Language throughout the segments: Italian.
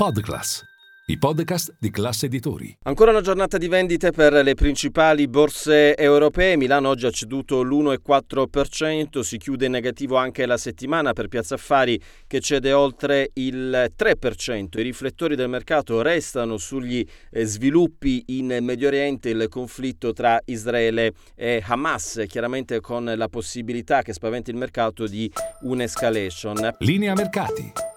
Podclass, i podcast di classe editori. Ancora una giornata di vendite per le principali borse europee. Milano oggi ha ceduto l'1,4%, si chiude in negativo anche la settimana per Piazza Affari che cede oltre il 3%. I riflettori del mercato restano sugli eh, sviluppi in Medio Oriente, il conflitto tra Israele e Hamas, chiaramente con la possibilità che spaventa il mercato di un'escalation. Linea mercati.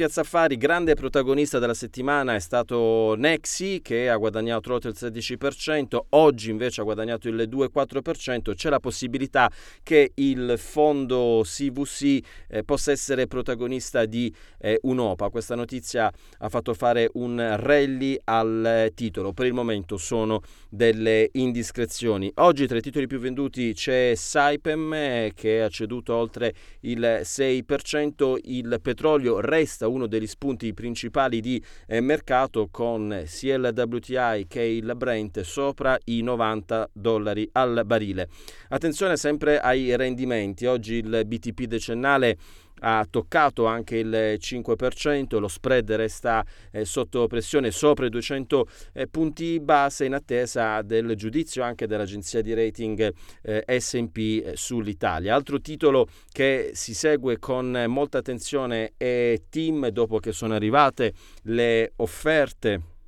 Piazza Affari, grande protagonista della settimana è stato Nexi che ha guadagnato oltre il 16%, oggi invece ha guadagnato il 2,4%, c'è la possibilità che il fondo CVC eh, possa essere protagonista di eh, un'OPA. Questa notizia ha fatto fare un rally al titolo, per il momento sono delle indiscrezioni. Oggi tra i titoli più venduti c'è Saipem eh, che ha ceduto oltre il 6%, il petrolio resta uno degli spunti principali di eh, mercato con sia il WTI che il Brent sopra i 90 dollari al barile. Attenzione sempre ai rendimenti. Oggi il BTP decennale ha toccato anche il 5%, lo spread resta eh, sotto pressione sopra i 200 eh, punti base in attesa del giudizio anche dell'agenzia di rating eh, SP eh, sull'Italia. Altro titolo che si segue con molta attenzione è Team dopo che sono arrivate le offerte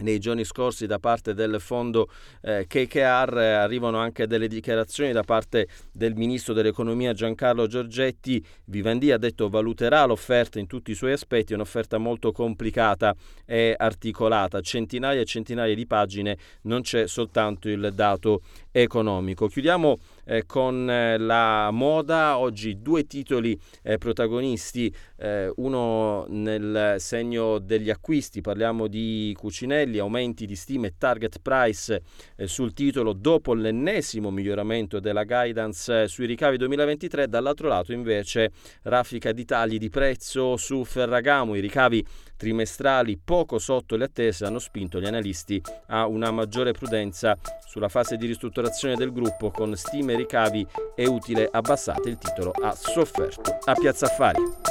nei giorni scorsi da parte del fondo eh, KKR eh, arrivano anche delle dichiarazioni da parte del ministro dell'economia Giancarlo Giorgetti. Vivendi ha detto valuterà l'offerta in tutti i suoi aspetti, è un'offerta molto complicata e articolata, centinaia e centinaia di pagine, non c'è soltanto il dato economico. Chiudiamo eh, con eh, la moda, oggi due titoli eh, protagonisti, eh, uno nel segno degli acquisti, parliamo di Cucinelli, aumenti di stime e target price eh, sul titolo dopo l'ennesimo miglioramento della guidance eh, sui ricavi 2023, dall'altro lato invece raffica di tagli di prezzo su Ferragamo, i ricavi trimestrali poco sotto le attese hanno spinto gli analisti a una maggiore prudenza sulla fase di ristrutturazione del gruppo con stime ricavi e utile abbassate. Il titolo ha sofferto a Piazza Affari.